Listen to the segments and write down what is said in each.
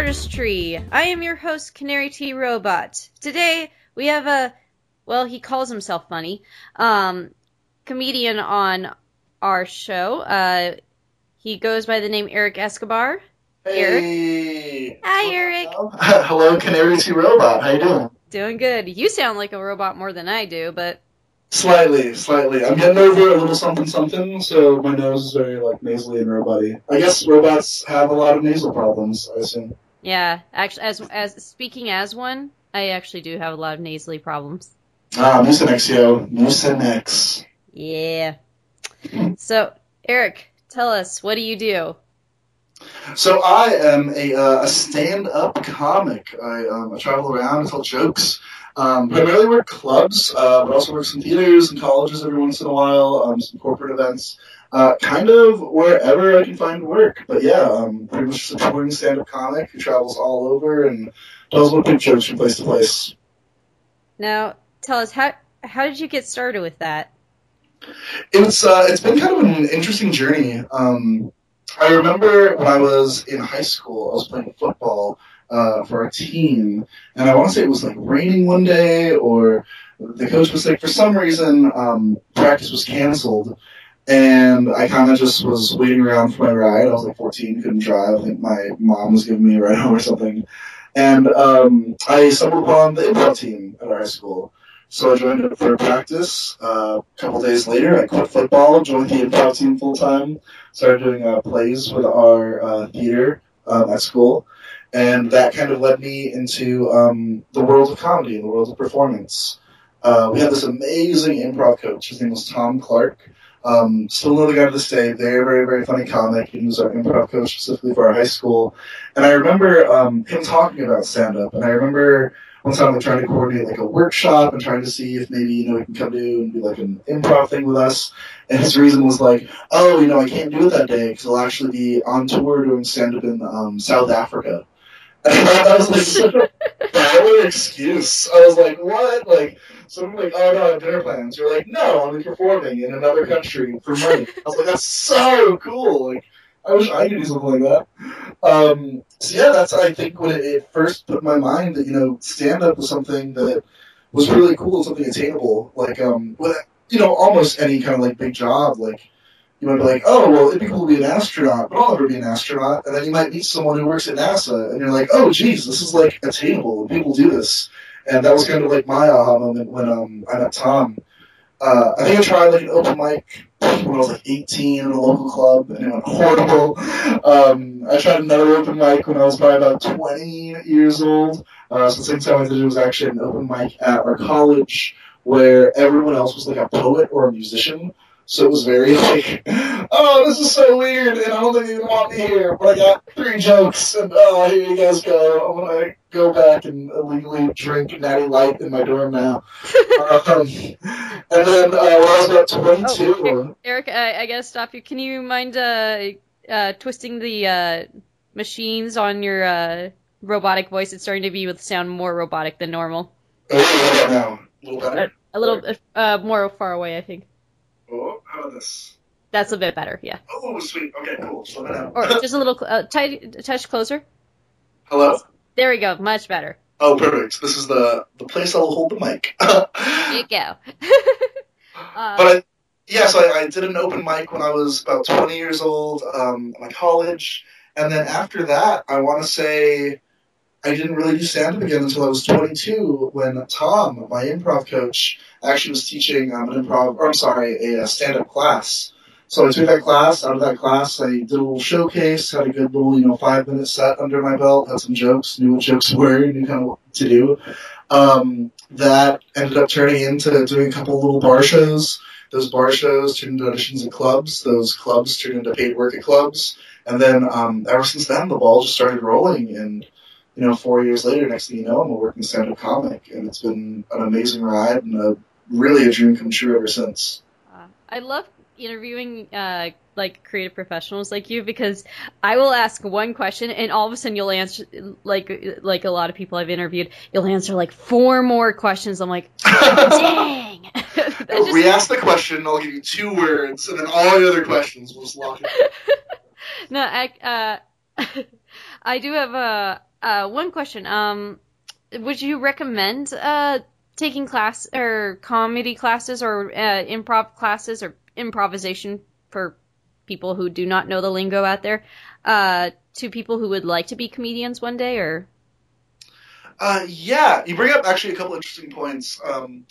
Artist Tree. I am your host, Canary T Robot. Today we have a, well, he calls himself funny, um, comedian on our show. Uh, he goes by the name Erik Escobar. Hey. Hi, Erik. Hello, Canary T Robot. How you doing? Doing good. You sound like a robot more than I do, but Slightly, slightly. I'm getting over a little something something, so my nose is very like nasally and robot I guess robots have a lot of nasal problems, I assume. yeah, actually, as as speaking as one, I actually do have a lot of nasally problems. Ah, Mucinex, yo. Mucinex. Yeah. So, Erik, tell us, what do you do? So I am a, uh, a stand-up comic. I, um, I travel around and tell jokes. Um, primarily work clubs, uh, but also work some theaters and colleges every once in a while, um, some corporate events, uh, kind of wherever I can find work. But yeah, um, pretty much just a touring stand-up comic who travels all over and tells little jokes from place to place. Now, tell us how how did you get started with that? It's uh, it's been kind of an interesting journey. Um, I remember when I was in high school, I was playing football uh, for our team, and I want to say it was like raining one day, or the coach was like, for some reason, um, practice was canceled, and I kind of just was waiting around for my ride. I was like 14, couldn't drive. I think my mom was giving me a ride home or something, and um, I stumbled upon the improv team at our high school. So I joined it for practice. Uh, a couple days later, I quit football, joined the improv team full time, started doing uh, plays with our uh, theater um, at school, and that kind of led me into um, the world of comedy the world of performance. Uh, we had this amazing improv coach. His name was Tom Clark. Um, still know the guy to this day. Very, very, very funny comic. He was our improv coach specifically for our high school. And I remember um, him talking about stand up. And I remember one time like trying to coordinate like a workshop and trying to see if maybe you know he can come do and do like an improv thing with us. And his reason was like, oh, you know, I can't do it that day because I'll actually be on tour doing stand up in um, South Africa. And was like such a valid excuse. I was like, what? Like, so I'm like, oh no, I have dinner plans. You're like, no, I'm performing in another country for money. I was like, that's so cool. Like, I wish I could do something like that. Um, so yeah, that's I think when it, it first put in my mind that you know stand up was something that was really cool, something attainable. Like um, with you know almost any kind of like big job, like you might be like, oh well, it'd be cool to be an astronaut, but I'll never be an astronaut. And then you might meet someone who works at NASA, and you're like, oh geez, this is like attainable. People do this. And that was kind of like my aha moment when um, I met Tom. Uh, I think I tried like an open mic when I was like 18 in a local club, and it went horrible. Um, I tried another open mic when I was probably about 20 years old. Uh, so the same time I did it was actually an open mic at our college where everyone else was like a poet or a musician. So it was very like, oh, this is so weird, and I don't think you want me here, but I got three jokes, and oh, here you guys go. I'm gonna go back and illegally drink Natty Light in my dorm now. um, and then uh, when I was about 22, Oh, Erik, I, I gotta stop you. Can you mind uh, uh, twisting the uh, machines on your uh, robotic voice? It's starting to be with sound more robotic than normal. oh, now, a little better. A little uh, more far away, I think. Oh, how about this? That's a bit better, yeah. Oh, sweet. Okay, cool. Slow it down. Or just a little uh, tight, touch closer. Hello. There we go, much better. Oh, perfect. This is the the place I'll hold the mic. There you go. uh, But I, yeah, so I, I did an open mic when I was about 20 years old, um, my college, and then after that, I want to say I didn't really do stand up again until I was 22 when Tom, my improv coach, actually was teaching um, an improv, or I'm sorry, a, stand up class. So I took that class. Out of that class, I did a little showcase, had a good little, you know, five minute set under my belt, had some jokes, knew what jokes were, knew kind of what to do. Um, that ended up turning into doing a couple little bar shows. Those bar shows turned into auditions at clubs. Those clubs turned into paid work at clubs. And then um, ever since then, the ball just started rolling. And you know, four years later, next thing you know, I'm a working stand-up comic, and it's been an amazing ride and a really a dream come true ever since. Uh, I love interviewing uh, like creative professionals like you because I will ask one question and all of a sudden you'll answer like like a lot of people I've interviewed you'll answer like four more questions. I'm like, dang. just... We ask the question, I'll give you two words, and then all the other questions will just lock it. no, I uh, I do have a uh, one question. Um, would you recommend uh taking class or comedy classes or uh, improv classes or improvisation for people who do not know the lingo out there uh, to people who would like to be comedians one day or uh, yeah you bring up actually a couple interesting points um,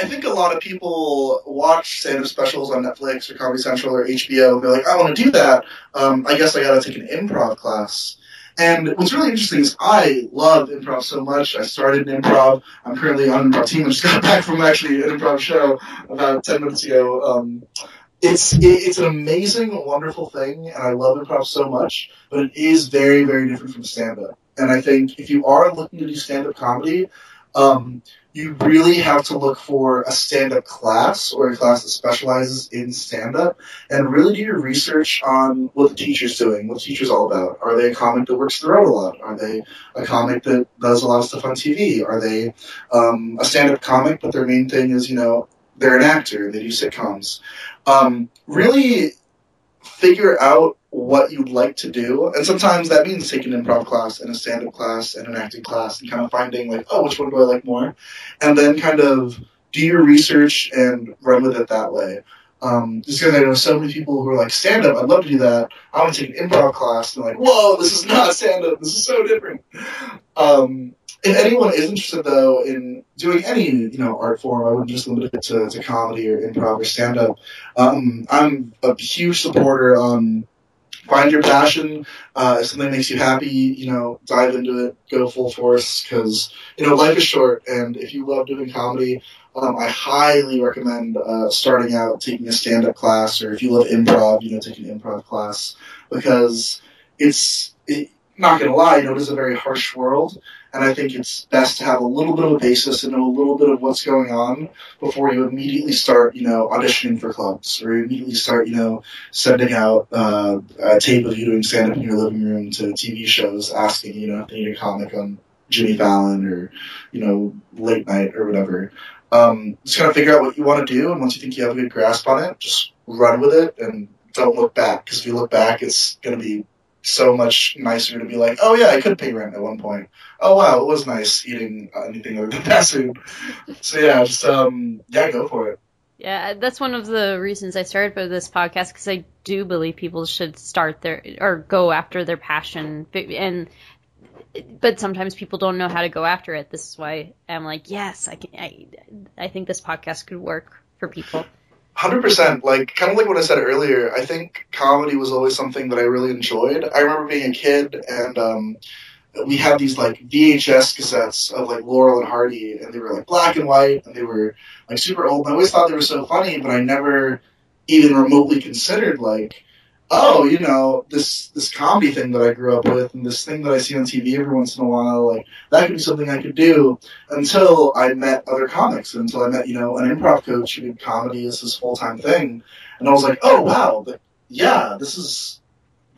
I think a lot of people watch stand-up specials on Netflix or Comedy Central or HBO. And they're like, I want to do that. Um, I guess I got to take an improv class. And what's really interesting is I love improv so much. I started in improv. I'm currently on an improv team. I just got back from actually an improv show about 10 minutes ago. Um, it's it's an amazing, wonderful thing, and I love improv so much. But it is very, very different from stand up. And I think if you are looking to do stand up comedy, um, you really have to look for a stand-up class or a class that specializes in stand-up and really do your research on what the teacher's doing, what the teacher's all about. Are they a comic that works the road a lot? Are they a comic that does a lot of stuff on TV? Are they um, a stand-up comic, but their main thing is, you know, they're an actor, they do sitcoms. Um, really figure out what you'd like to do. And sometimes that means taking an improv class and a stand up class and an acting class and kind of finding, like, oh, which one do I like more? And then kind of do your research and run with it that way. Um, just because I know so many people who are like, stand up, I'd love to do that. I want to take an improv class. And like, whoa, this is not stand up. This is so different. Um, if anyone is interested though in doing any you know art form, I wouldn't just limit it to, to comedy or improv or stand up. Um, I'm a huge supporter on find your passion. Uh, if something makes you happy, you know, dive into it, go full force, because you know life is short, and if you love doing comedy, um, I highly recommend uh, starting out taking a stand-up class, or if you love improv, you know, taking an improv class, because it's it, not gonna lie, you know, it is a very harsh world, and I think it's best to have a little bit of a basis and know a little bit of what's going on before you immediately start, you know, auditioning for clubs or immediately start, you know, sending out uh, a tape of you doing stand up in your living room to TV shows asking, you know, if they need a comic on Jimmy Fallon or, you know, late night or whatever. Um, just kind of figure out what you want to do, and once you think you have a good grasp on it, just run with it and don't look back. Because if you look back, it's going to be so much nicer to be like, oh yeah, I could pay rent at one point. Oh wow, it was nice eating anything other than fast food. so yeah, just um, yeah, go for it. Yeah, that's one of the reasons I started this podcast because I do believe people should start their or go after their passion, and but sometimes people don't know how to go after it. This is why I'm like, yes, I can. I, I think this podcast could work for people. Hundred percent, like kind of like what I said earlier. I think comedy was always something that I really enjoyed. I remember being a kid and um, we had these like VHS cassettes of like Laurel and Hardy, and they were like black and white, and they were like super old. I always thought they were so funny, but I never even remotely considered like oh, you know, this this comedy thing that I grew up with and this thing that I see on TV every once in a while, like that could be something I could do until I met other comics, and until I met, you know, an improv coach who did comedy as his full time thing. And I was like, oh wow, but yeah, this is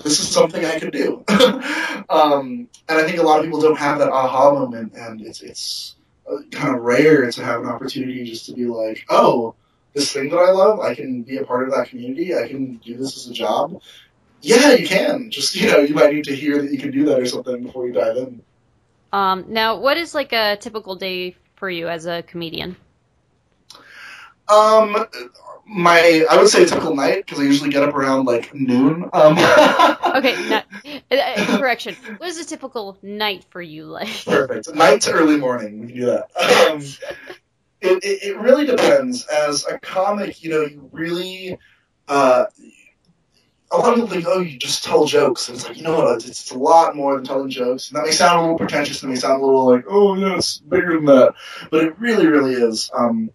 this is something I could do. um, and I think a lot of people don't have that aha moment and it's it's uh, kind of rare to have an opportunity just to be like, oh, this thing that I love, I can be a part of that community, I can do this as a job. Yeah, you can. Just you know, you might need to hear that you can do that or something before you dive in. Um, now, what is like a typical day for you as a comedian? Um, my I would say a typical night because I usually get up around like noon. Um. okay, not, uh, correction. What is a typical night for you like? Perfect. Night to early morning. We can do that. Um, it, it, it really depends. As a comic, you know, you really, uh, a lot of people think, oh, you just tell jokes. And it's like, you know what, it's, it's a lot more than telling jokes. And that may sound a little pretentious, and may sound a little like, oh, yeah, it's bigger than that. But it really, really is. Um,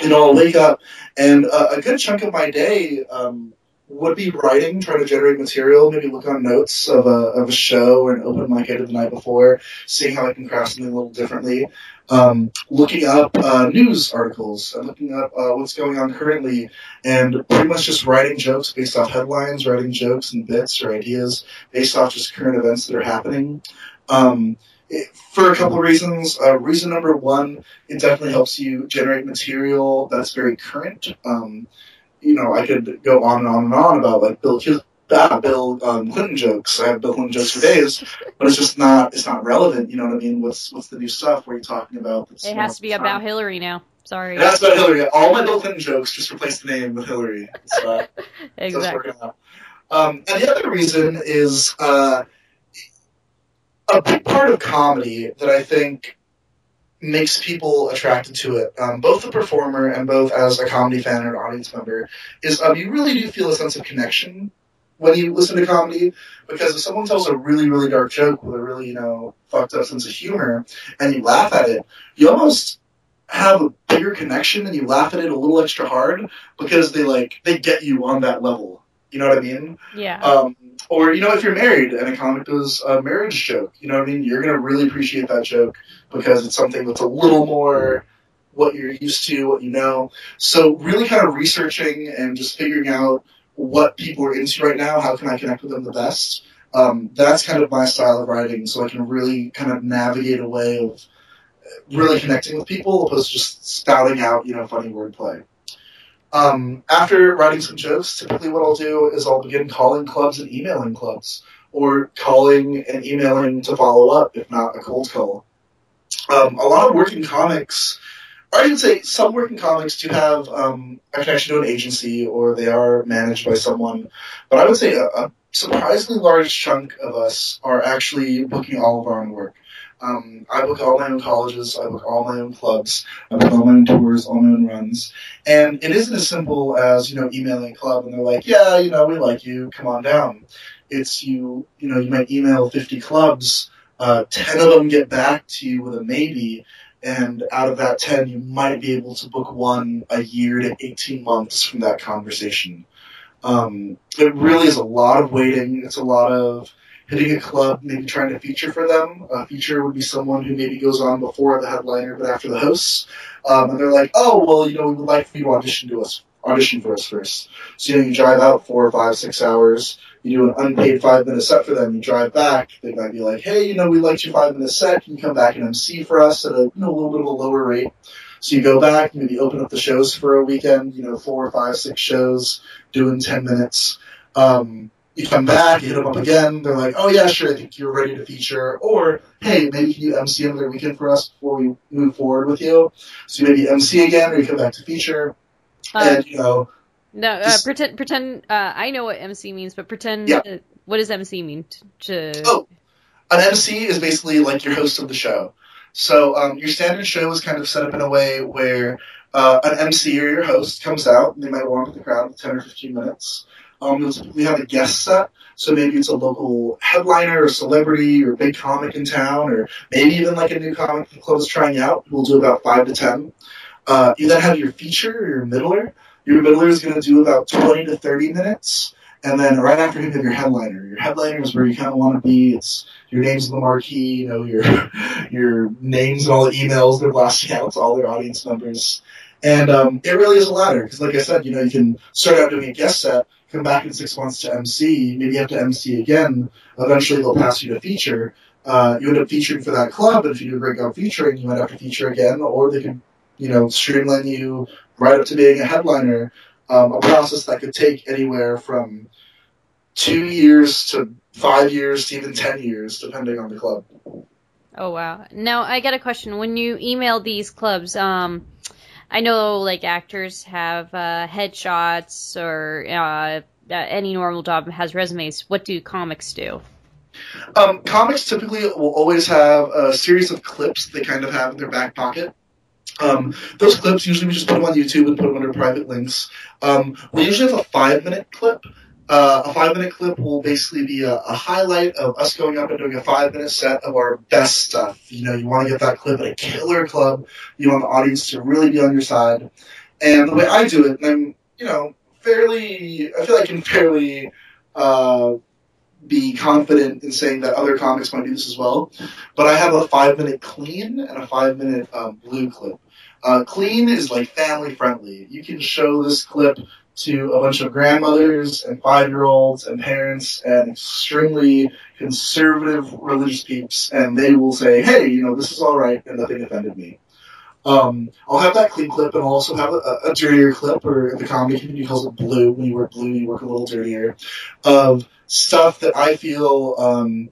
you know, I'll wake up, and uh, a good chunk of my day um, would be writing, trying to generate material, maybe look on notes of a, of a show or an open mic I did the night before, seeing how I can craft something a little differently. Um, looking up uh, news articles and looking up uh, what's going on currently, and pretty much just writing jokes based off headlines, writing jokes and bits or ideas based off just current events that are happening. Um, it, for a couple of reasons. Uh, reason number one, it definitely helps you generate material that's very current. Um, you know, I could go on and on and on about like Bill ah, Bill um, Clinton jokes. I have Bill Clinton jokes for days, but it's just not it's not relevant. You know what I mean? What's what's the new stuff? What are you talking about? It has to be time? about Hillary now. Sorry. It has to be about Hillary. All my Bill Clinton jokes just replace the name with Hillary. So, exactly. Um, and the other reason is uh, a big part of comedy that I think makes people attracted to it, um, both the performer and both as a comedy fan or an audience member, is um, you really do feel a sense of connection when you listen to comedy because if someone tells a really really dark joke with a really you know fucked up sense of humor and you laugh at it you almost have a bigger connection and you laugh at it a little extra hard because they like they get you on that level. You know what i mean? Yeah. Um, or you know if you're married and a comic does a marriage joke you know what i mean? You're gonna really appreciate that joke because it's something that's a little more what you're used to what you know. So really kind of researching and just figuring out what people are into right now. How can I connect with them the best? Um, that's kind of my style of writing, so I can really kind of navigate a way of really connecting with people, opposed to just spouting out, you know, funny wordplay. Um, after writing some jokes, typically what I'll do is I'll begin calling clubs and emailing clubs, or calling and emailing to follow up, if not a cold call. Um, a lot of working comics I should say some working comics do have um, a connection to an agency or they are managed by someone, but I would say a, a surprisingly large chunk of us are actually booking all of our own work. Um, I book all my own colleges, I book all my own clubs, I book all my own tours, all my own runs, and it isn't as simple as you know emailing a club and they're like, yeah, you know, we like you, come on down. It's you, you know, you might email 50 clubs, uh, 10 of them get back to you with a maybe, and out of that 10 you might be able to book one a year to 18 months from that conversation. Um, it really is a lot of waiting. It's a lot of hitting a club maybe trying to feature for them. A feature would be someone who maybe goes on before the headliner but after the hosts. Um, and they're like oh well you know we would like for you to audition to us audition for us first so you know you drive out four five six hours you do an unpaid five minute set for them, you drive back, they might be like, hey, you know, we liked your five minute set, can you come back and MC for us at a, you know, little bit of a lower rate? So you go back, maybe open up the shows for a weekend, you know, four, five, six shows, doing 10 minutes. Um, you come back, you hit them up again, they're like, oh yeah, sure, I think you're ready to feature. Or, hey, maybe can you MC another weekend for us before we move forward with you? So you maybe MC again, or you come back to feature. Um, and, you know, no, uh, pretend. Pretend. Uh, I know what MC means, but pretend. Yeah. Uh, what does MC mean? To oh, an MC is basically like your host of the show. So um, your standard show is kind of set up in a way where uh, an MC or your host comes out. And they might walk with the crowd for ten or fifteen minutes. Um, you'll have a guest set, so maybe it's a local headliner or celebrity or big comic in town, or maybe even like a new comic the club is trying out. We'll do about five to ten. Uh, you then have your feature your middler, your middler is going to do about 20 to 30 minutes. And then right after him, you have your headliner. Your headliner is where you kind of want to be. It's your name's on the marquee, you know, your your names and all the emails they're blasting out to all their audience members. And um, it really is a ladder because, like I said, you know, you can start out doing a guest set, come back in six months to MC, maybe you have to MC again. Eventually, they'll pass you to feature. Uh, you end up featuring for that club, and if you do a job featuring, you might have to feature again, or they could, you know, streamline you right up to being a headliner, um, a process that could take anywhere from two years to five years to even ten years, depending on the club. Oh wow! Now I got a question. When you email these clubs, um, I know like actors have uh, headshots or uh, any normal job has resumes. What do comics do? Um, comics typically will always have a series of clips they kind of have in their back pocket. Um, those clips usually we just put them on YouTube and put them under private links. Um, we usually have a five minute clip. Uh, a five minute clip will basically be a, a, highlight of us going up and doing a five minute set of our best stuff. You know, you want to get that clip at a killer club. You want the audience to really be on your side. And the way I do it, I'm, you know, fairly, I feel like I can fairly, uh, be confident in saying that other comics might do this as well. But I have a five minute clean and a five minute um, blue clip. Uh, clean is like family friendly. You can show this clip to a bunch of grandmothers and five year olds and parents and extremely conservative religious peeps, and they will say, hey, you know, this is all right and nothing offended me. Um, I'll have that clean clip, and I'll also have a, a dirtier clip, or the comedy community calls it blue. When you work blue, you work a little dirtier, of stuff that I feel um,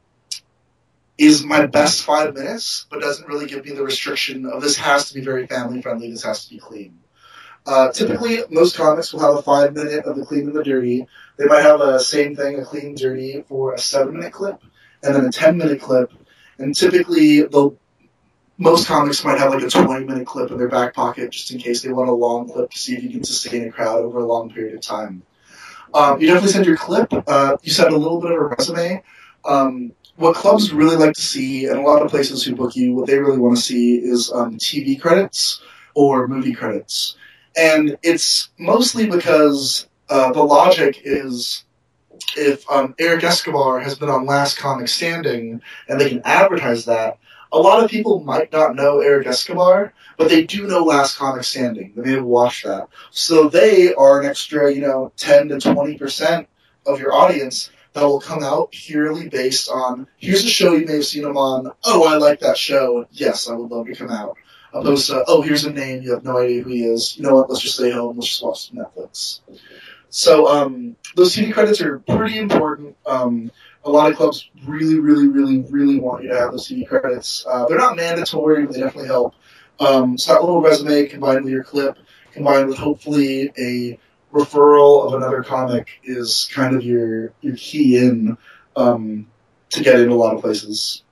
is my best five minutes, but doesn't really give me the restriction of this has to be very family friendly, this has to be clean. Uh, typically, most comics will have a five minute of the clean and the dirty. They might have a same thing, a clean and dirty, for a seven minute clip, and then a ten minute clip. And typically, they'll most comics might have like a 20 minute clip in their back pocket just in case they want a long clip to see if you can sustain a crowd over a long period of time. Um, you definitely send your clip. Uh, you send a little bit of a resume. Um, what clubs really like to see, and a lot of places who book you, what they really want to see is um, TV credits or movie credits. And it's mostly because uh, the logic is if um, Erik Escobar has been on Last Comic Standing and they can advertise that, a lot of people might not know Erik Escobar, but they do know Last Comic Standing. They may have watched that. So they are an extra, you know, 10 to 20% of your audience that will come out purely based on here's a show you may have seen them on. Oh, I like that show. Yes, I would love to come out. Opposed to, oh, here's a name, you have no idea who he is. You know what, let's just stay home, let's just watch some Netflix. So um, those TV credits are pretty important. Um, a lot of clubs really, really, really, really want you to have those TV credits. Uh, they're not mandatory, but they definitely help. Um, so that little resume combined with your clip, combined with hopefully a referral of another comic, is kind of your your key in um, to get in a lot of places.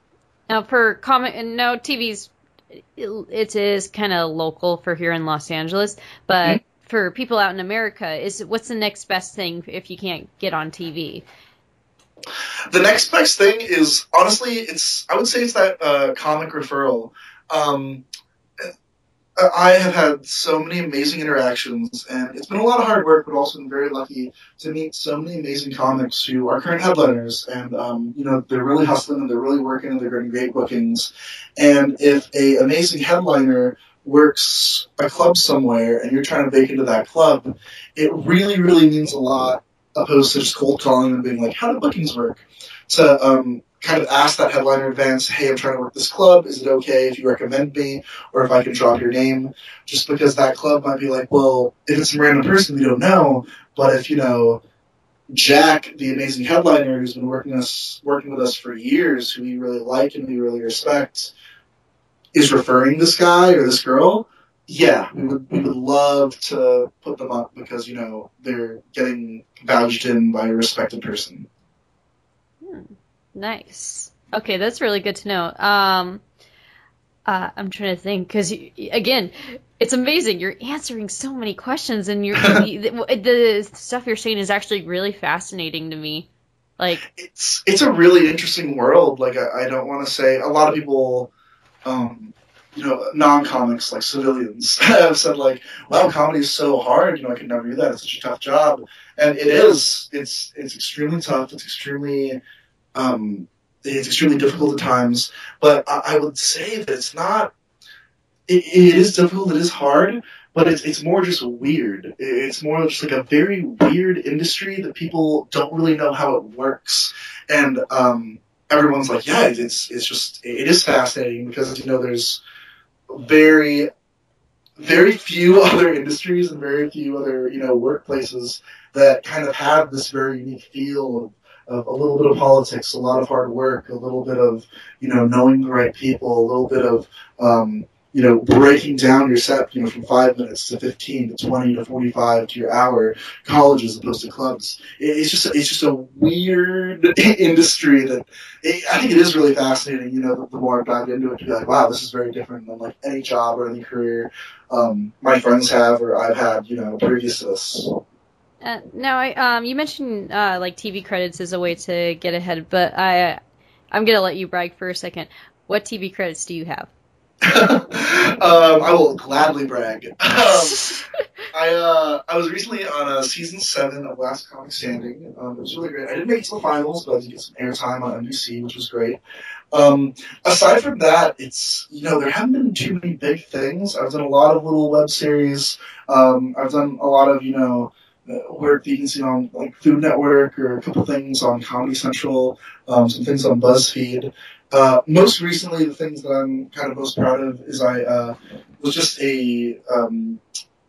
Now, for comic, no TV's, it is kind of local for here in Los Angeles, but. Mm-hmm. For people out in America, is what's the next best thing if you can't get on TV? The next best thing is honestly, it's I would say it's that uh, comic referral. Um, I have had so many amazing interactions, and it's been a lot of hard work, but also been very lucky to meet so many amazing comics who are current headliners, and um, you know they're really hustling and they're really working and they're getting great bookings. And if a amazing headliner works a club somewhere and you're trying to break into that club, it really, really means a lot opposed to just cold calling and being like, how do bookings work? To um, kind of ask that headliner in advance, hey, I'm trying to work this club. Is it okay if you recommend me or if I can drop your name? Just because that club might be like, well, if it's a random person we don't know, but if, you know, Jack, the amazing headliner who's been working us working with us for years, who we really like and we really respect, is referring this guy or this girl, yeah, we would we would love to put them up because you know they're getting vouched in by a respected person. Nice. Okay, that's really good to know. Um, uh, I'm trying to think because again, it's amazing. You're answering so many questions, and you're the, the stuff you're saying is actually really fascinating to me. Like it's it's a really interesting world. Like I, I don't want to say a lot of people. Um, you know, non-comics like civilians have said like, "Wow, comedy is so hard. You know, I could never do that. It's such a tough job." And it is. It's it's extremely tough. It's extremely um, it's extremely difficult at times. But I, I would say that it's not. It, it is difficult. It is hard. But it's it's more just weird. It's more just like a very weird industry that people don't really know how it works. And um, everyone's like, yeah, it's it's just it is fascinating because you know there's very very few other industries and very few other you know workplaces that kind of have this very unique feel of, a little bit of politics, a lot of hard work, a little bit of you know knowing the right people, a little bit of um, you know, breaking down your set, you know, from five minutes to 15 to 20 to 45 to your hour, college as opposed to clubs. It's just, it's just a weird industry that it, I think it is really fascinating, you know, the, the, more I dive into it to be like, wow, this is very different than like any job or any career um, my friends have or I've had, you know, previous to this. Uh, now, I, um, you mentioned uh, like TV credits as a way to get ahead, but I, I'm gonna let you brag for a second. What TV credits do you have? um, I will gladly brag. Um, I uh, I was recently on a season seven of Last Comic Standing. Um, it was really great. I didn't make it to the finals, but I did get some airtime on NBC, which was great. Um, aside from that, it's you know there haven't been too many big things. I've done a lot of little web series. Um, I've done a lot of you know that you can see on like Food Network or a couple things on Comedy Central, um, some things on BuzzFeed. Uh, most recently, the things that I'm kind of most proud of is I uh, was just a um,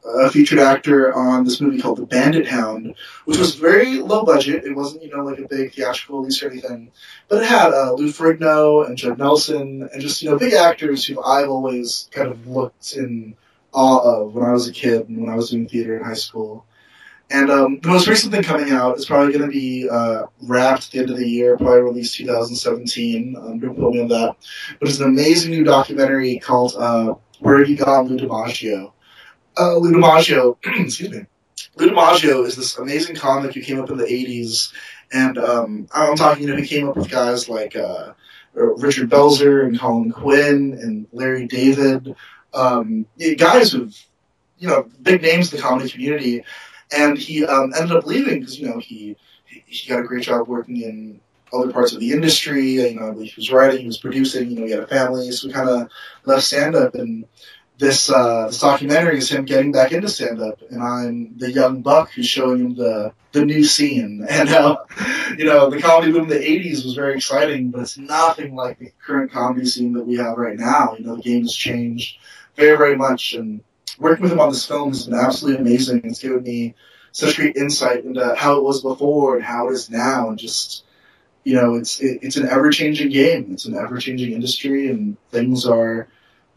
a featured actor on this movie called The Bandit Hound, which was very low budget. It wasn't, you know, like a big theatrical release or anything, but it had uh, Lou Ferrigno and Judd Nelson and just, you know, big actors who I've always kind of looked in awe of when I was a kid and when I was doing theater in high school. And um, the most recent thing coming out is probably going to be uh, wrapped at the end of the year, probably released 2017. Um, don't quote me on that. But it's an amazing new documentary called uh, Where Have You Gone, Lou DiMaggio? Uh, Lou DiMaggio, excuse me. Lou DiMaggio is this amazing comic who came up in the 80s. And um, I'm talking, you know, he came up with guys like uh, Richard Belzer and Colin Quinn and Larry David. Um, guys who've, you know, big names in the comedy community and he um, ended up leaving because you know he he got a great job working in other parts of the industry. You know, he was writing, he was producing. You know, he had a family, so he kind of left stand up. And this uh, this documentary is him getting back into stand up, and I'm the young buck who's showing him the the new scene and how you know the comedy boom in the '80s was very exciting, but it's nothing like the current comedy scene that we have right now. You know, the game has changed very very much, and working with him on this film has been absolutely amazing. It's given me such great insight into how it was before and how it is now, and just you know, it's it, it's an ever changing game. It's an ever changing industry, and things are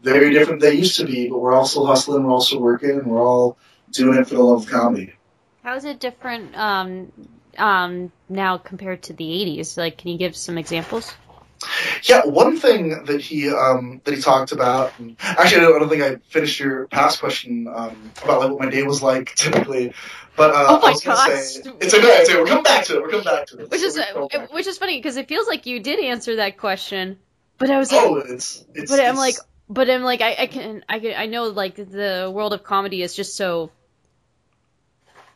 very different than they used to be. But we're also hustling, we're also working, and we're all doing it for the love of comedy. How is it different um, um, now compared to the '80s? Like, can you give some examples? Yeah, one thing that he um, that he talked about. actually, I don't, I don't, think I finished your past question um, about like what my day was like typically. But uh, oh my gosh, say, it's okay. It's okay. We're coming back to it. We're coming back to it. Which so is uh, which is funny because it feels like you did answer that question, but I was like, oh, it's, it's but it's, I'm like, but I'm like, I, I can, I can, I know like the world of comedy is just so,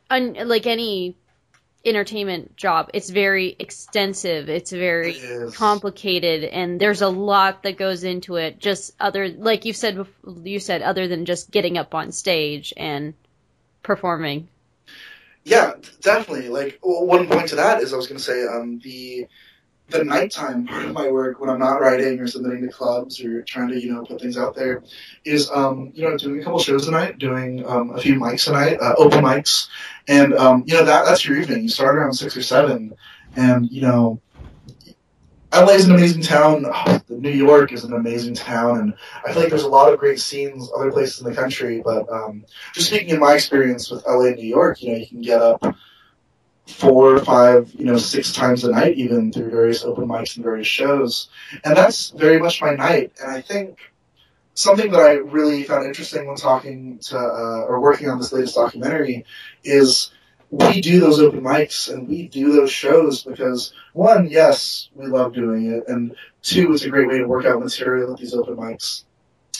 un, like any entertainment job. It's very extensive. It's very complicated, and there's a lot that goes into it. Just other, like you said, you said other than just getting up on stage and performing. Yeah, definitely. Like one point to that is I was going to say um, the the nighttime part of my work when I'm not writing or submitting to clubs or trying to, you know, put things out there is, um, you know, doing a couple shows tonight, doing um, a few mics tonight, uh, open mics. And, um, you know, that that's your evening. You start around six or seven. And, you know, LA is an amazing town. Oh, New York is an amazing town. And I feel like there's a lot of great scenes other places in the country. But um, just speaking in my experience with LA and New York, you know, you can get up four, or five, you know, six times a night, even through various open mics and various shows. And that's very much my night. And I think something that I really found interesting when talking to uh, or working on this latest documentary is we do those open mics and we do those shows because one, yes, we love doing it, and two, it's a great way to work out material at these open mics.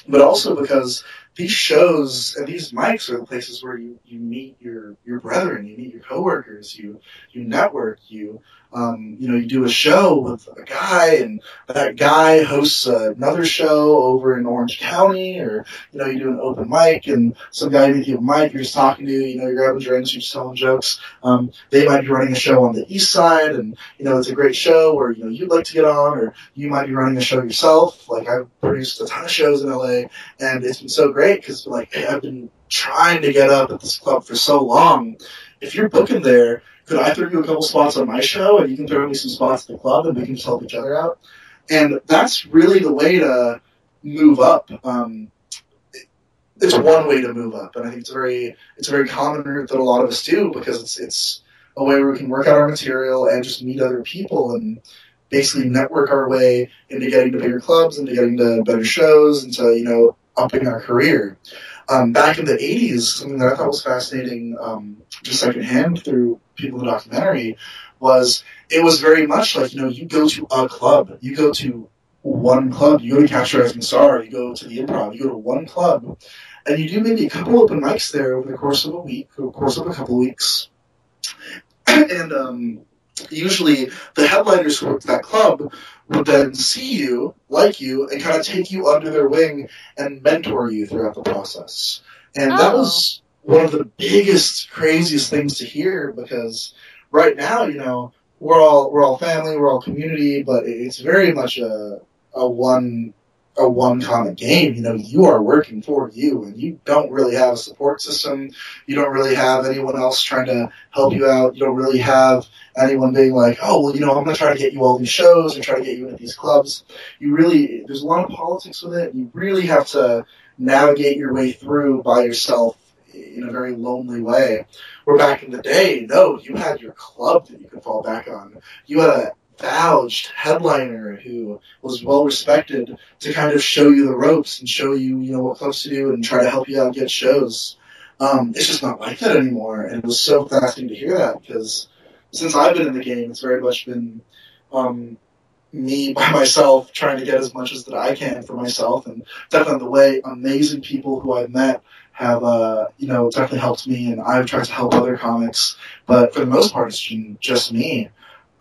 But also because these shows and these mics are the places where you, you meet your, your brethren, you meet your coworkers, you you network, you um, you know, you do a show with a guy and that guy hosts another show over in Orange County or, you know, you do an open mic and some guy with you a mic you're just talking to, you know, you're grabbing drinks, you're just telling jokes. Um, they might be running a show on the east side and, you know, it's a great show or, you know, you'd like to get on or you might be running a show yourself. Like I've produced a ton of shows in LA and it's been so great because like, hey, I've been trying to get up at this club for so long. If you're booking there, could I throw you a couple spots on my show and you can throw me some spots at the club and we can just help each other out? And that's really the way to move up. Um, it's one way to move up, and I think it's very it's a very common route that a lot of us do because it's it's a way where we can work out our material and just meet other people and basically network our way into getting to bigger clubs, into getting to better shows, into you know upping our career. Um, back in the 80s, something that I thought was fascinating, um, just secondhand through people in the documentary, was it was very much like, you know, you go to a club, you go to one club, you go to Catch Rising Star, you go to the improv, you go to one club, and you do maybe a couple open mics there over the course of a week, over the course of a couple weeks, and um, usually the headliners who work at that club would then see you, like you, and kind of take you under their wing and mentor you throughout the process. And that Oh. was one of the biggest, craziest things to hear because right now, you know, we're all we're all family, we're all community, but it's very much a a one a one common game. You know, you are working for you, and you don't really have a support system. You don't really have anyone else trying to help you out. You don't really have anyone being like, oh, well, you know, I'm going to try to get you all these shows and try to get you into these clubs. You really, there's a lot of politics with it. You really have to navigate your way through by yourself in a very lonely way. Where back in the day, no, you had your club that you could fall back on. You had a vouched headliner who was well respected to kind of show you the ropes and show you, you know, what clubs to do and try to help you out get shows. Um, it's just not like that anymore, and it was so fascinating to hear that because since I've been in the game, it's very much been um, me by myself trying to get as much as that I can for myself, and definitely the way amazing people who I've met have, uh, you know, definitely helped me, and I've tried to help other comics, but for the most part, it's just me.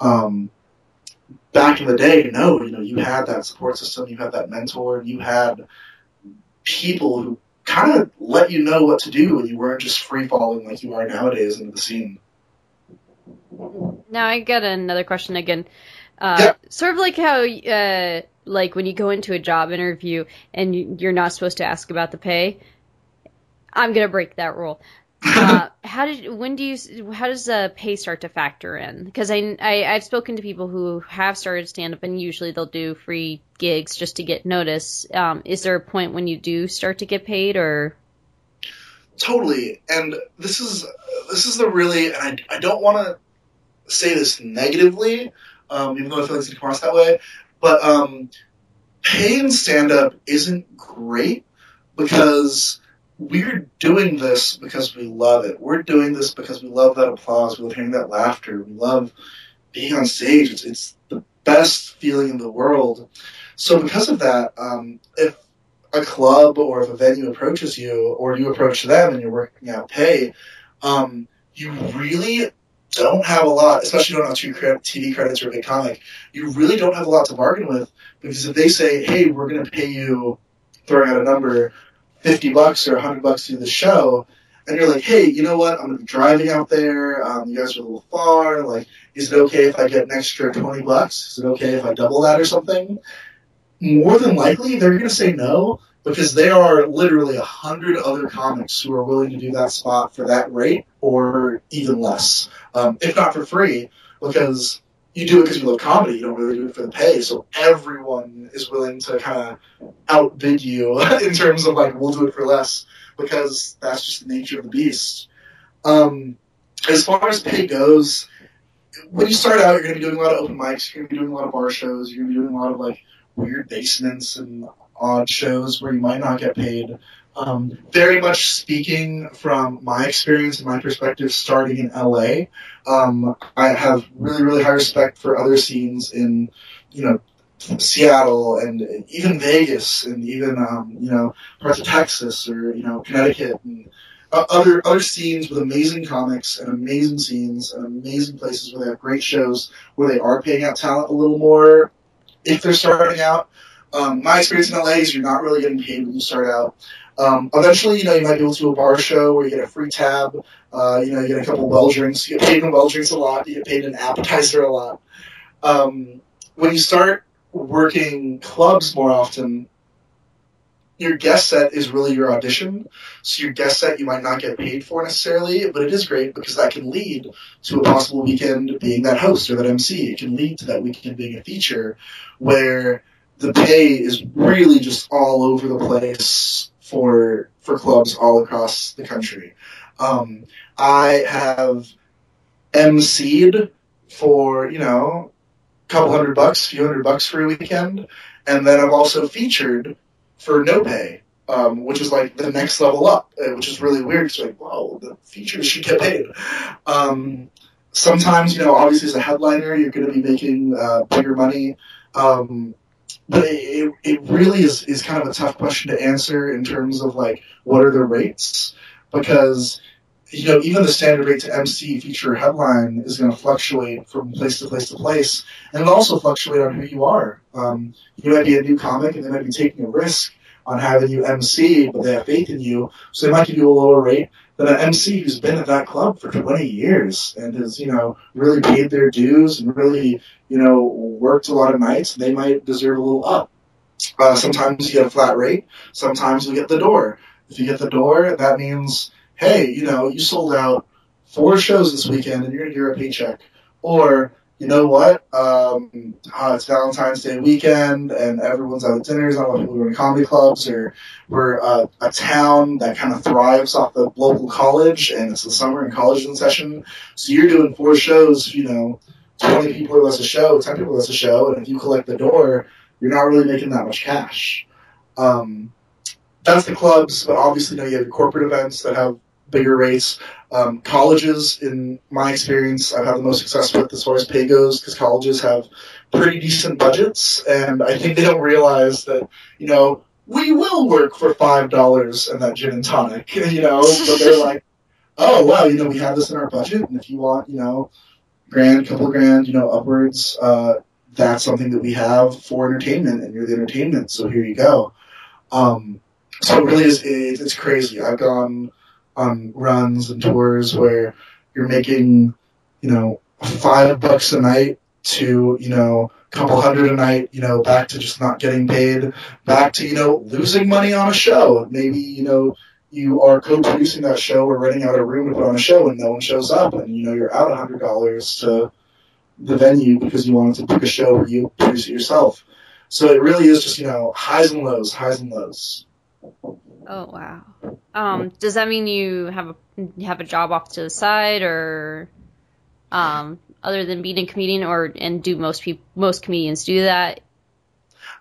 Um, back in the day, no, you know, you had that support system, you had that mentor, you had people who kind of let you know what to do, and you weren't just free falling like you are nowadays into the scene. Now I got another question again. Uh, Yeah. Sort of like how, uh, like when you go into a job interview and you- you're not supposed to ask about the pay. I'm gonna break that rule. Uh, how did when do you how does the pay start to factor in? Because I, I I've spoken to people who have started stand up and usually they'll do free gigs just to get notice. Um, is there a point when you do start to get paid or? Totally, and this is this is the really, and I, I don't want to say this negatively, um, even though I feel like it's across that way, but um, pay in stand up isn't great because we're doing this because we love it. We're doing this because we love that applause, we love hearing that laughter, we love being on stage. It's, it's the best feeling in the world. So because of that, um, if a club or if a venue approaches you or you approach them and you're working out pay, um, you really don't have a lot, especially if you don't have two TV credits or a big comic, you really don't have a lot to bargain with because if they say, hey, we're going to pay you, throwing out a number, 50 bucks or 100 bucks to the show, and you're like, hey, you know what? I'm to be driving out there. Um, you guys are a little far. Like, is it okay if I get an extra 20 bucks? Is it okay if I double that or something? More than likely, they're to say no because there are literally a hundred other comics who are willing to do that spot for that rate or even less, um, if not for free, because you do it because you love comedy. You don't really do it for the pay. So everyone is willing to kind of outbid you in terms of like we'll do it for less because that's just the nature of the beast. Um, as far as pay goes, when you start out, you're going to be doing a lot of open mics. You're going to be doing a lot of bar shows. You're going to be doing a lot of like weird basements and odd shows where you might not get paid. Um, very much speaking from my experience and my perspective, starting in LA, um, I have really, really high respect for other scenes in, you know, Seattle and even Vegas and even um, you know parts of Texas or you know Connecticut and uh, other other scenes with amazing comics and amazing scenes and amazing places where they have great shows where they are paying out talent a little more if they're starting out. Um, my experience in LA is you're not really getting paid when you start out. Um, eventually, you know, you might be able to do a bar show where you get a free tab. Uh, you know, you get a couple well drinks. You get paid in well drinks a lot. You get paid in appetizer a lot. Um, when you start working clubs more often, your guest set is really your audition. So your guest set you might not get paid for necessarily, but it is great because that can lead to a possible weekend being that host or that MC. It can lead to that weekend being a feature where the pay is really just all over the place for for clubs all across the country. Um, I have MC'd for you know a couple hundred bucks, few hundred bucks for a weekend, and then I've also featured for no pay, um, which is like the next level up, uh, which is really weird. It's like, wow, the features should get paid. Um, sometimes, you know, obviously as a headliner, you're going to be making uh, bigger money. Um, but it, it really is, is kind of a tough question to answer in terms of like what are the rates because you know even the standard rate to MC feature headline is going to fluctuate from place to place to place, and it'll also fluctuate on who you are. Um, you might be a new comic and they might be taking a risk on having you MC, but they have faith in you, so they might give you a lower rate than an MC who's been at that club for 20 years and has, you know, really paid their dues and really, you know, worked a lot of nights. They might deserve a little up. Uh, sometimes you get a flat rate. Sometimes you get the door. If you get the door, that means, hey, you know, you sold out four shows this weekend and you're going to get a paycheck. Or you know what? Um, uh, it's Valentine's Day weekend and everyone's out at dinners. I don't know if are in comedy clubs or we're uh, a town that kind of thrives off the local college and it's the summer and college in session. So you're doing four shows, you know, 20 people or less a show, 10 people or less a show. And if you collect the door, you're not really making that much cash. Um, that's the clubs, but obviously now you have corporate events that have bigger rates. Um, colleges, in my experience, I've had the most success with as far as pay goes because colleges have pretty decent budgets, and I think they don't realize that you know we will work for five dollars and that gin and tonic, you know, but they're like, oh wow, you know, we have this in our budget, and if you want, you know, grand, couple grand, you know, upwards, uh, that's something that we have for entertainment, and you're the entertainment, so here you go. Um, so it really is, it, it's crazy. I've gone on runs and tours where you're making, you know, five bucks a night to, you know, a couple hundred a night, you know, back to just not getting paid, back to, you know, losing money on a show. Maybe, you know, you are co-producing that show or renting out a room to put on a show and no one shows up and, you know, you're out a hundred dollars to the venue because you wanted to book a show where you produce it yourself. So it really is just, you know, highs and lows, highs and lows. Oh wow. Um, does that mean you have a have a job off to the side, or um, other than being a comedian, or and do most people most comedians do that?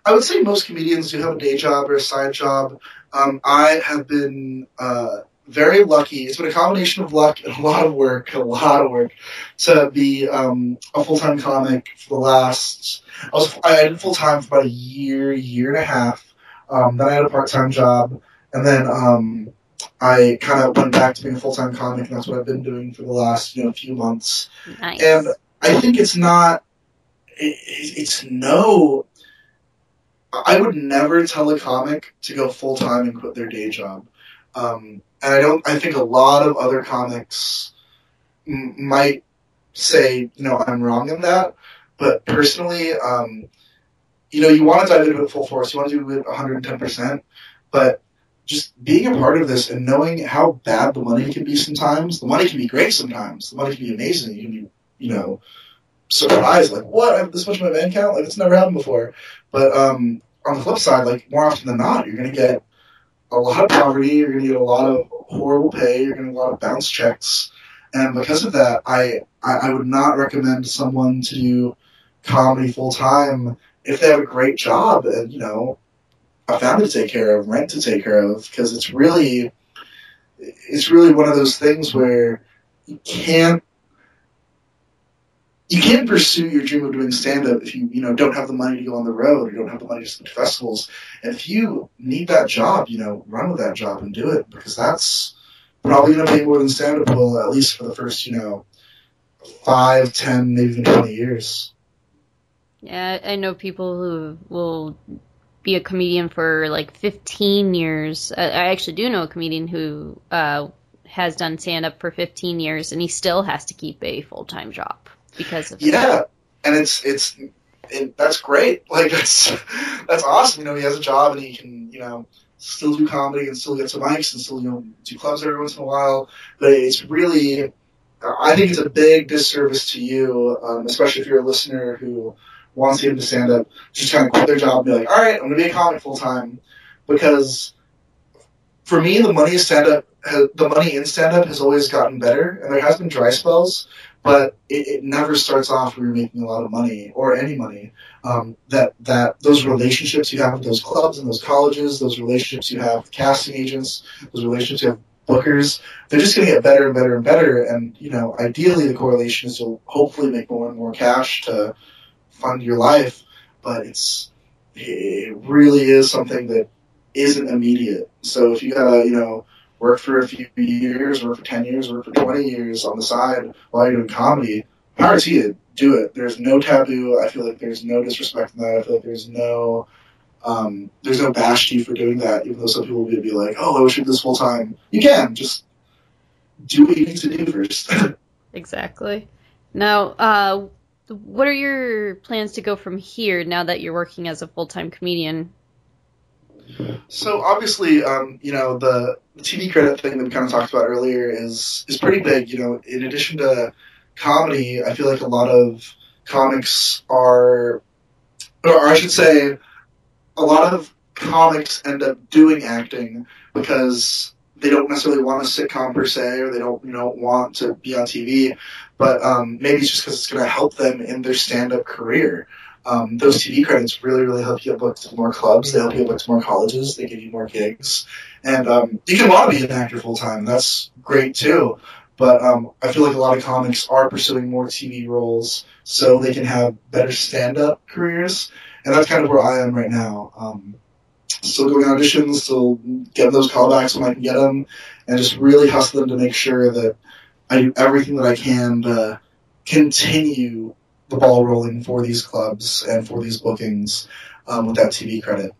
I would say most comedians do have a day job or a side job. Um, I have been uh, very lucky. It's been a combination of luck and a lot of work, a lot of work, to be um, a full time comic for the last. I was I did full time for about a year, year and a half. Um, then I had a part time job and then um, I kind of went back to being a full time comic, and that's what I've been doing for the last you know few months. Nice. And I think it's not. It, it's no. I would never tell a comic to go full time and quit their day job. Um, and I don't. I think a lot of other comics m- might say, you know, I'm wrong in that. But personally, um, you know, you want to dive into it full force. You want to do it 110 percent. But just being a part of this and knowing how bad the money can be sometimes. The money can be great sometimes. The money can be amazing. You can be, you know, surprised like, what? I have this much of my bank account? Like it's never happened before. But um, on the flip side, like more often than not, you're gonna get a lot of poverty. You're gonna get a lot of horrible pay. You're gonna get a lot of bounce checks. And because of that, I, I, I would not recommend someone to do comedy full time if they have a great job and you know a family to take care of, rent to take care of, because it's really, it's really one of those things where you can't, you can't pursue your dream of doing stand up if you, you know, don't have the money to go on the road or don't have the money to go to festivals. And if you need that job, you know, run with that job and do it because that's probably going to pay more than stand up will, at least for the first, you know, five, ten, maybe even 20 years. Yeah, I know people who will be a comedian for like 15 years. I actually do know a comedian who uh, has done stand up for 15 years, and he still has to keep a full time job because of yeah. It. And it's it's it, that's great. Like that's that's awesome. You know, he has a job and he can you know still do comedy and still get some mics and still you know do clubs every once in a while. But it's really, I think it's a big disservice to you, um, especially if you're a listener who wants to get into stand up, just kind of quit their job and be like, all right, I'm going to be a comic full time. Because for me, the money stand up, the money in stand up has always gotten better, and there has been dry spells, but it, it never starts off when you're making a lot of money or any money. Um, that that those relationships you have with those clubs and those colleges, those relationships you have with casting agents, those relationships you have bookers, they're just going to get better and better and better. And you know, ideally, the correlation is you'll hopefully make more and more cash to fund your life, but it's it really is something that isn't immediate. So if you gotta, you know, work for a few years, work for 10 years, work for 20 years on the side while you're doing comedy, power to you. Do it. There's no taboo. I feel like there's no disrespect in that. I feel like there's no, um, there's no bash to you for doing that, even though some people will be like, oh, I wish did this full time. You can. Just do what you need to do first. exactly. Now, uh, what are your plans to go from here now that you're working as a full time comedian? So obviously, um, you know, the, the TV credit thing that we kind of talked about earlier is is pretty big. You know, in addition to comedy, I feel like a lot of comics are, or I should say, a lot of comics end up doing acting because they don't necessarily want a sitcom per se, or they don't you know want to be on TV, but um, maybe it's just because it's going to help them in their stand up career um, those TV credits really, really help you get booked to more clubs. They help you get booked to more colleges. They give you more gigs, and um, you can want to be an actor full time. That's great too. But um, I feel like a lot of comics are pursuing more TV roles so they can have better stand up careers, and that's kind of where I am right now. Still going auditions, still getting those callbacks when I can get them, and just really hustling to make sure that I do everything that I can to continue the ball rolling for these clubs and for these bookings um, with that TV credit.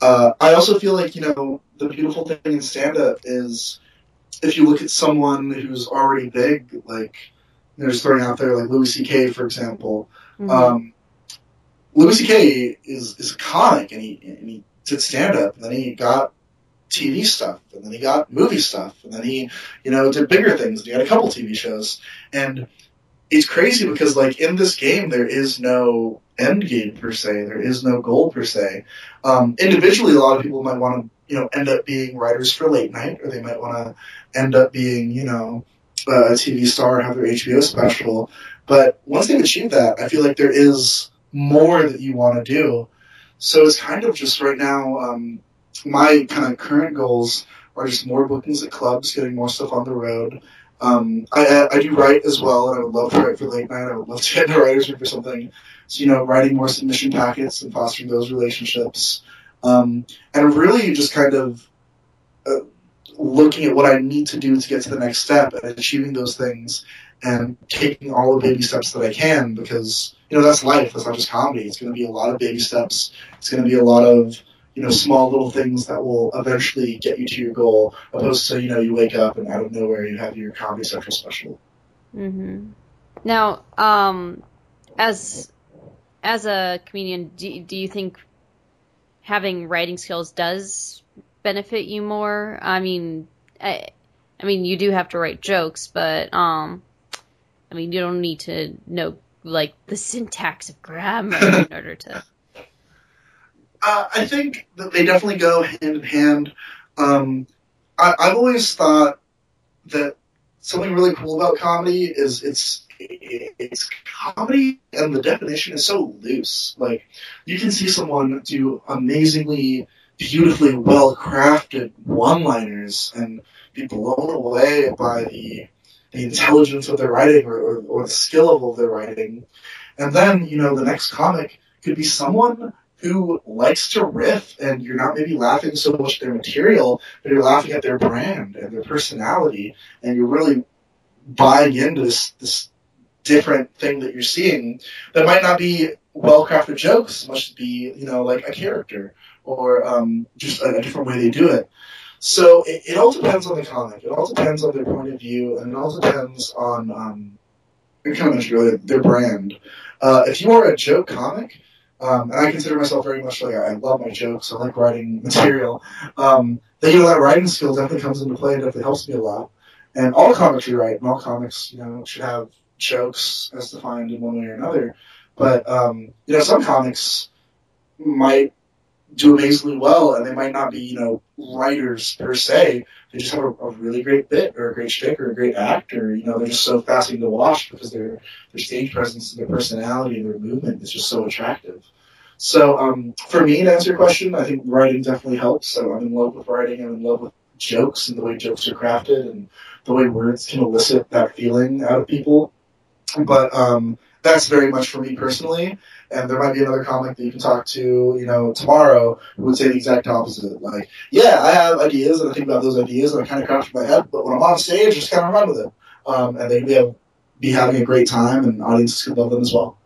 Uh, I also feel like, you know, the beautiful thing in stand up is if you look at someone who's already big, like, you know, just throwing out there, like Louis C.K., for example. Mm-hmm. Um, Louis C.K. is, is a comic and he, and he did stand up and then he got TV stuff and then he got movie stuff and then he, you know, did bigger things. And He had a couple TV shows. And it's crazy because like in this game there is no end game per se. There is no goal per se. Um, individually, a lot of people might want to you know end up being writers for late night, or they might want to end up being you know a TV star, have their HBO special. But once they've achieved that, I feel like there is more that you want to do. So it's kind of just right now. Um, my kind of current goals are just more bookings at clubs, getting more stuff on the road, um, I, I do write as well, and I would love to write for late night. I would love to get into writers room for something. So, you know, writing more submission packets and fostering those relationships. Um, and really just kind of uh, looking at what I need to do to get to the next step and achieving those things and taking all the baby steps that I can because, you know, that's life. That's not just comedy. It's going to be a lot of baby steps. It's going to be a lot of you know, small little things that will eventually get you to your goal, opposed to, you know, you wake up and out of nowhere you have your Comedy Central special. Mm-hmm. Now, um, as as a comedian, do, do you think having writing skills does benefit you more? I mean, I, I mean, you do have to write jokes, but um, I mean, you don't need to know like the syntax of grammar in order to uh, I think that they definitely go hand in hand. Um, I, I've always thought that something really cool about comedy is it's it's comedy and the definition is so loose. Like you can see someone do amazingly beautifully well crafted one liners and be blown away by the the intelligence of their writing or, or, or the skill level of their writing. And then, you know, the next comic could be someone who likes to riff and you're not maybe laughing so much at their material, but you're laughing at their brand and their personality and you're really buying into this, this different thing that you're seeing that might not be well crafted jokes as much be, you know, like a character or um, just a, a, different way they do it. So it, it, all depends on the comic. It all depends on their point of view and it all depends on, um, kind of earlier, their brand. Uh, if you are a joke comic, um, and I consider myself very much like I love my jokes. I like writing material. Um, that you know that writing skill definitely comes into play and definitely helps me a lot. And all comics you write, and all comics, you know, should have jokes as defined in one way or another. But um, you know, some comics might do amazingly well, and they might not be, you know, writers per se. They just have a, a really great bit or a great shtick or a great act, or You know, they're just so fascinating to watch because their their stage presence, their personality, and their movement is just so attractive. So, um, for me, to answer your question, I think writing definitely helps. So I'm in love with writing. I'm in love with jokes and the way jokes are crafted and the way words can elicit that feeling out of people. But um, that's very much for me personally. And there might be another comic that you can talk to, you know, tomorrow who would say the exact opposite. Like, yeah, I have ideas and I think about those ideas and I kind of craft in my head, but when I'm on stage, just kind of run with it. Um, and they'd be, have, be having a great time and audiences could love them as well.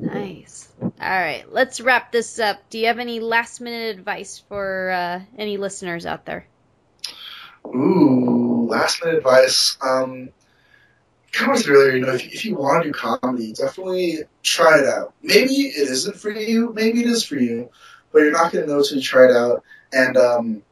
Nice. All right, let's wrap this up. Do you have any last minute advice for uh, any listeners out there? Ooh, last minute advice. Um, kind of said earlier, you know, if, if you want to do comedy, definitely try it out. Maybe it isn't for you, maybe it is for you, but you're not going to know until you try it out. And um,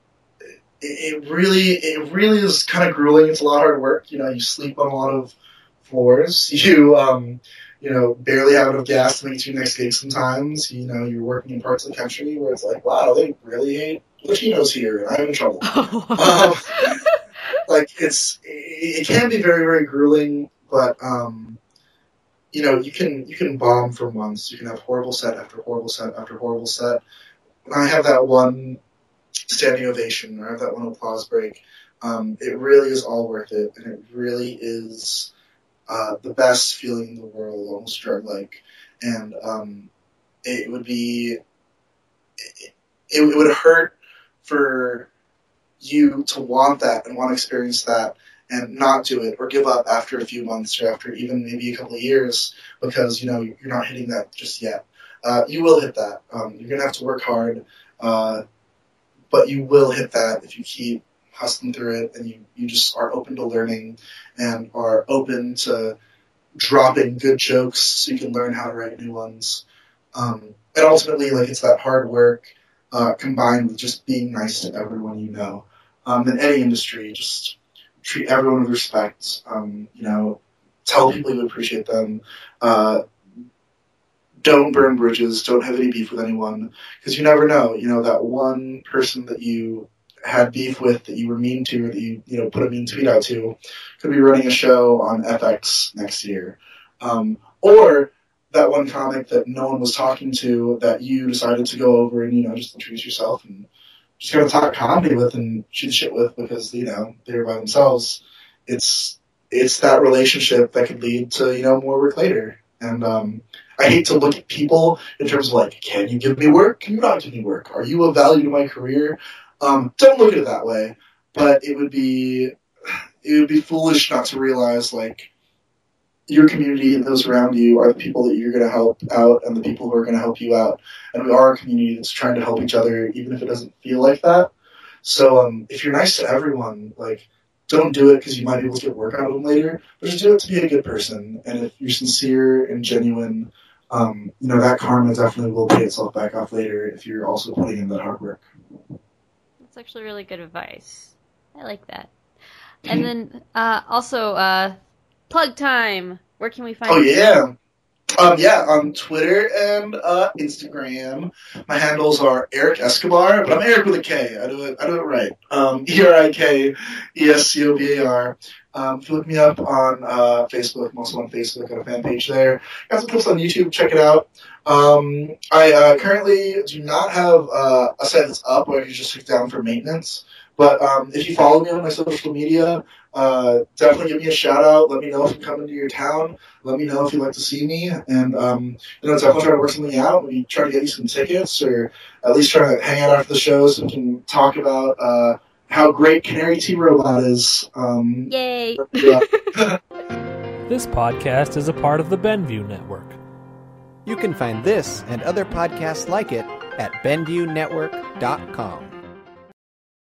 it, it really, it really is kind of grueling. It's a lot of hard work. You know, you sleep on a lot of floors. You, um, you know, barely have enough gas to make it to your next gig. Sometimes, you know, you're working in parts of the country where it's like, wow, they really hate Latinos here, and I'm in trouble. um, like it's it can be very very grueling, but um, you know you can you can bomb for months. You can have horrible set after horrible set after horrible set. I have that one standing ovation I have that one applause break, um, it really is all worth it, and it really is uh, the best feeling in the world, almost drug like, and um, it would be it, it would hurt for you to want that and want to experience that and not do it or give up after a few months or after even maybe a couple of years because you know you're not hitting that just yet. Uh, you will hit that. Um, you're gonna have to work hard, uh, but you will hit that if you keep hustling through it and you, you just are open to learning and are open to dropping good jokes so you can learn how to write new ones. Um, and ultimately, like it's that hard work uh, combined with just being nice to everyone you know. Um, in any industry, just treat everyone with respect. Um, you know, tell people you appreciate them. Uh, don't burn bridges. Don't have any beef with anyone because you never know. You know that one person that you had beef with, that you were mean to, or that you you know put a mean tweet out to, could be running a show on FX next year, um, or that one comic that no one was talking to that you decided to go over and you know just introduce yourself and just kind of talk comedy with and shoot shit with because you know they're by themselves. It's it's that relationship that could lead to you know more work later. And um, I hate to look at people in terms of like, can you give me work? Can you not give me work? Are you of value to my career? Um, don't look at it that way. But it would be it would be foolish not to realize like your community and those around you are the people that you're going to help out and the people who are going to help you out. And we are a community that's trying to help each other, even if it doesn't feel like that. So um, if you're nice to everyone, like don't do it because you might be able to get work out of them later, but just do it to be a good person. And if you're sincere and genuine, um, you know that karma definitely will pay itself back off later if you're also putting in that hard work. That's actually really good advice. I like that. And then uh, also uh, plug time. Where can we find? Oh yeah. Um, yeah, on Twitter and uh, Instagram, my handles are Erik Escobar, but I'm Erik with a K. I do it, I do it right. Um, E R I K E S C O B A R. Um, if you look me up on uh, Facebook, I'm also on Facebook. Got a fan page there. Got some clips on YouTube. Check it out. Um, I uh, currently do not have uh, a site that's up where you just click down for maintenance. But um, if you follow me on my social media, uh, definitely give me a shout out. Let me know if I'm coming to your town. Let me know if you'd like to see me. And, um, you know, definitely try to work something out. Maybe try to get you some tickets or at least try to hang out after the show so we can talk about uh, how great Canary T Robot is. Um, Yay! yeah. This podcast is a part of the Benview Network. You can find this and other podcasts like it at BenviewNetwork.com.